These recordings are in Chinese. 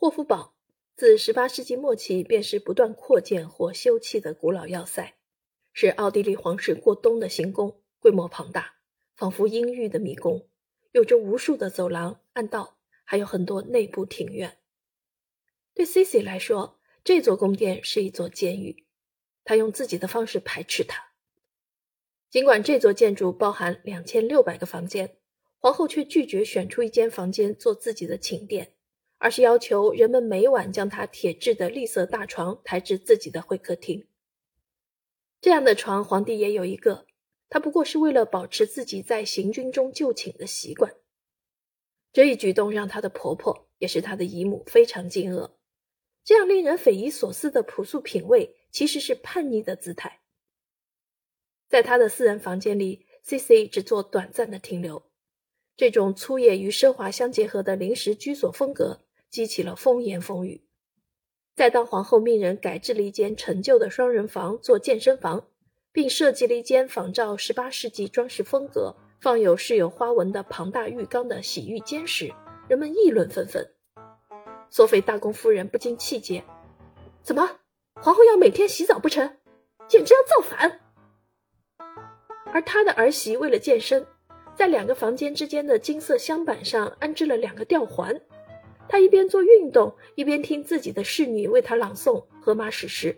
霍夫堡自18世纪末期便是不断扩建或修葺的古老要塞，是奥地利皇室过冬的行宫，规模庞大，仿佛阴郁的迷宫，有着无数的走廊、暗道，还有很多内部庭院。对 Cici 来说，这座宫殿是一座监狱，他用自己的方式排斥它。尽管这座建筑包含两千六百个房间，皇后却拒绝选出一间房间做自己的寝殿，而是要求人们每晚将她铁制的绿色大床抬至自己的会客厅。这样的床，皇帝也有一个，他不过是为了保持自己在行军中就寝的习惯。这一举动让她的婆婆，也是她的姨母非常惊愕。这样令人匪夷所思的朴素品味，其实是叛逆的姿态。在他的私人房间里，C C 只做短暂的停留。这种粗野与奢华相结合的临时居所风格，激起了风言风语。再当皇后命人改制了一间陈旧的双人房做健身房，并设计了一间仿照18世纪装饰风格、放有饰有花纹的庞大浴缸的洗浴间时，人们议论纷纷。索菲大公夫人不禁气结：“怎么，皇后要每天洗澡不成？简直要造反！”而他的儿媳为了健身，在两个房间之间的金色镶板上安置了两个吊环。他一边做运动，一边听自己的侍女为他朗诵荷马史诗。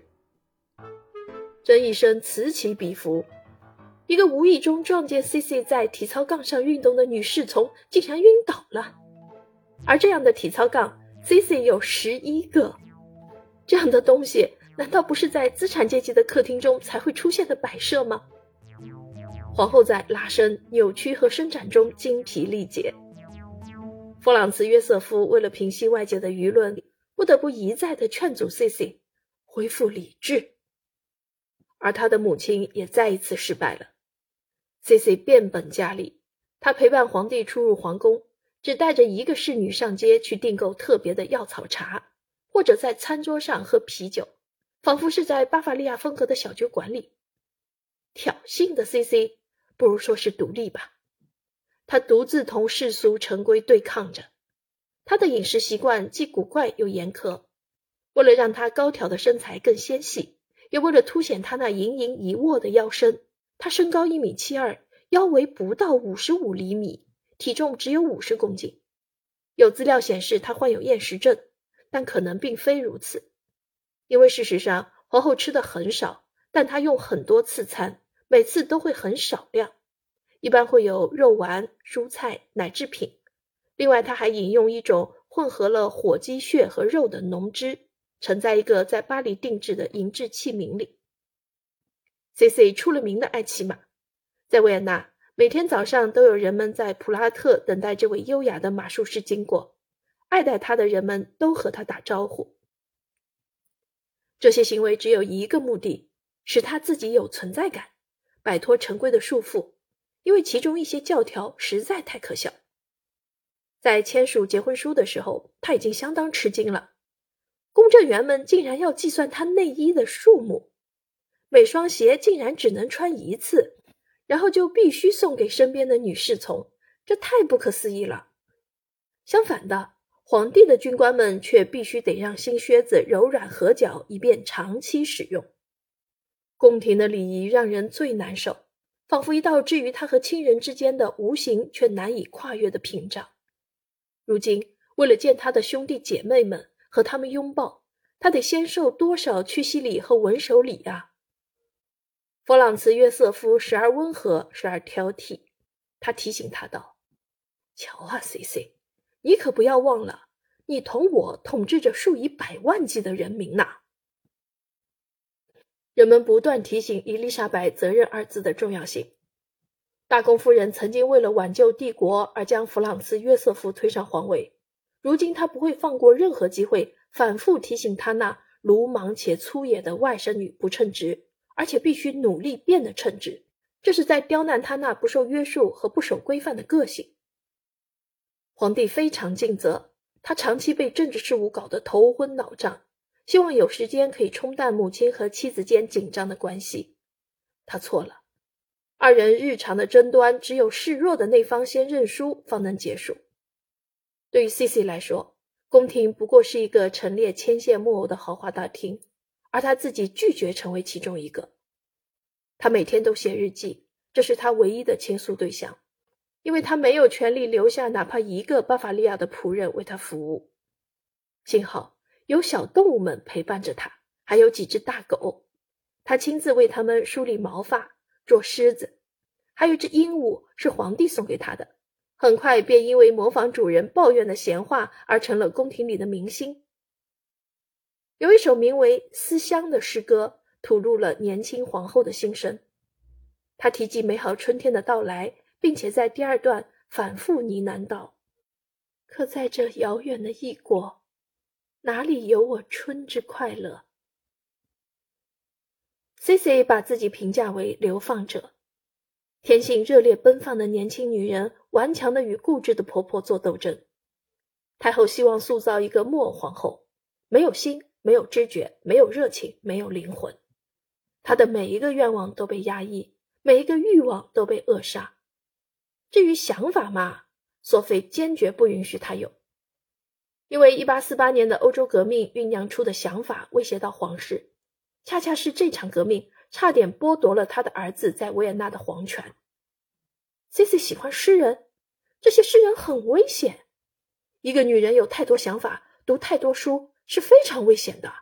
这一声此起彼伏，一个无意中撞见 C C 在体操杠上运动的女侍从竟然晕倒了。而这样的体操杠 C C 有十一个。这样的东西，难道不是在资产阶级的客厅中才会出现的摆设吗？皇后在拉伸、扭曲和伸展中精疲力竭。弗朗茨·约瑟夫为了平息外界的舆论，不得不一再的劝阻 Cici 恢复理智。而他的母亲也再一次失败了。Cici 变本加厉，他陪伴皇帝出入皇宫，只带着一个侍女上街去订购特别的药草茶，或者在餐桌上喝啤酒，仿佛是在巴伐利亚风格的小酒馆里。挑衅的 Cici。不如说是独立吧。他独自同世俗陈规对抗着。他的饮食习惯既古怪又严苛。为了让他高挑的身材更纤细，也为了凸显他那盈盈一握的腰身，他身高一米七二，腰围不到五十五厘米，体重只有五十公斤。有资料显示他患有厌食症，但可能并非如此，因为事实上皇后吃的很少，但她用很多次餐。每次都会很少量，一般会有肉丸、蔬菜、奶制品。另外，他还饮用一种混合了火鸡血和肉的浓汁，盛在一个在巴黎定制的银质器皿里。C.C. 出了名的爱骑马，在维也纳，每天早上都有人们在普拉特等待这位优雅的马术师经过，爱戴他的人们都和他打招呼。这些行为只有一个目的，使他自己有存在感。摆脱陈规的束缚，因为其中一些教条实在太可笑。在签署结婚书的时候，他已经相当吃惊了。公证员们竟然要计算他内衣的数目，每双鞋竟然只能穿一次，然后就必须送给身边的女侍从，这太不可思议了。相反的，皇帝的军官们却必须得让新靴子柔软合脚，以便长期使用。宫廷的礼仪让人最难受，仿佛一道置于他和亲人之间的无形却难以跨越的屏障。如今，为了见他的兄弟姐妹们和他们拥抱，他得先受多少屈膝礼和吻手礼啊！弗朗茨·约瑟夫时而温和，时而挑剔。他提醒他道：“瞧啊，C C，你可不要忘了，你同我统治着数以百万计的人民呐。”人们不断提醒伊丽莎白“责任”二字的重要性。大公夫人曾经为了挽救帝国而将弗朗茨·约瑟夫推上皇位，如今她不会放过任何机会，反复提醒他那鲁莽且粗野的外甥女不称职，而且必须努力变得称职。这是在刁难他那不受约束和不守规范的个性。皇帝非常尽责，他长期被政治事务搞得头昏脑胀。希望有时间可以冲淡母亲和妻子间紧张的关系，他错了。二人日常的争端，只有示弱的那方先认输，方能结束。对于 C C 来说，宫廷不过是一个陈列牵线木偶的豪华大厅，而他自己拒绝成为其中一个。他每天都写日记，这是他唯一的倾诉对象，因为他没有权利留下哪怕一个巴伐利亚的仆人为他服务。幸好有小动物们陪伴着他，还有几只大狗，他亲自为它们梳理毛发、做狮子，还有只鹦鹉是皇帝送给他的。很快便因为模仿主人抱怨的闲话而成了宫廷里的明星。有一首名为《思乡》的诗歌，吐露了年轻皇后的心声。她提及美好春天的到来，并且在第二段反复呢喃道：“可在这遥远的异国，哪里有我春之快乐？”C C 把自己评价为流放者。天性热烈奔放的年轻女人，顽强的与固执的婆婆做斗争。太后希望塑造一个木偶皇后，没有心，没有知觉，没有热情，没有灵魂。她的每一个愿望都被压抑，每一个欲望都被扼杀。至于想法嘛，索菲坚决不允许她有，因为1848年的欧洲革命酝酿出的想法威胁到皇室，恰恰是这场革命。差点剥夺了他的儿子在维也纳的皇权。C C 喜欢诗人，这些诗人很危险。一个女人有太多想法，读太多书是非常危险的。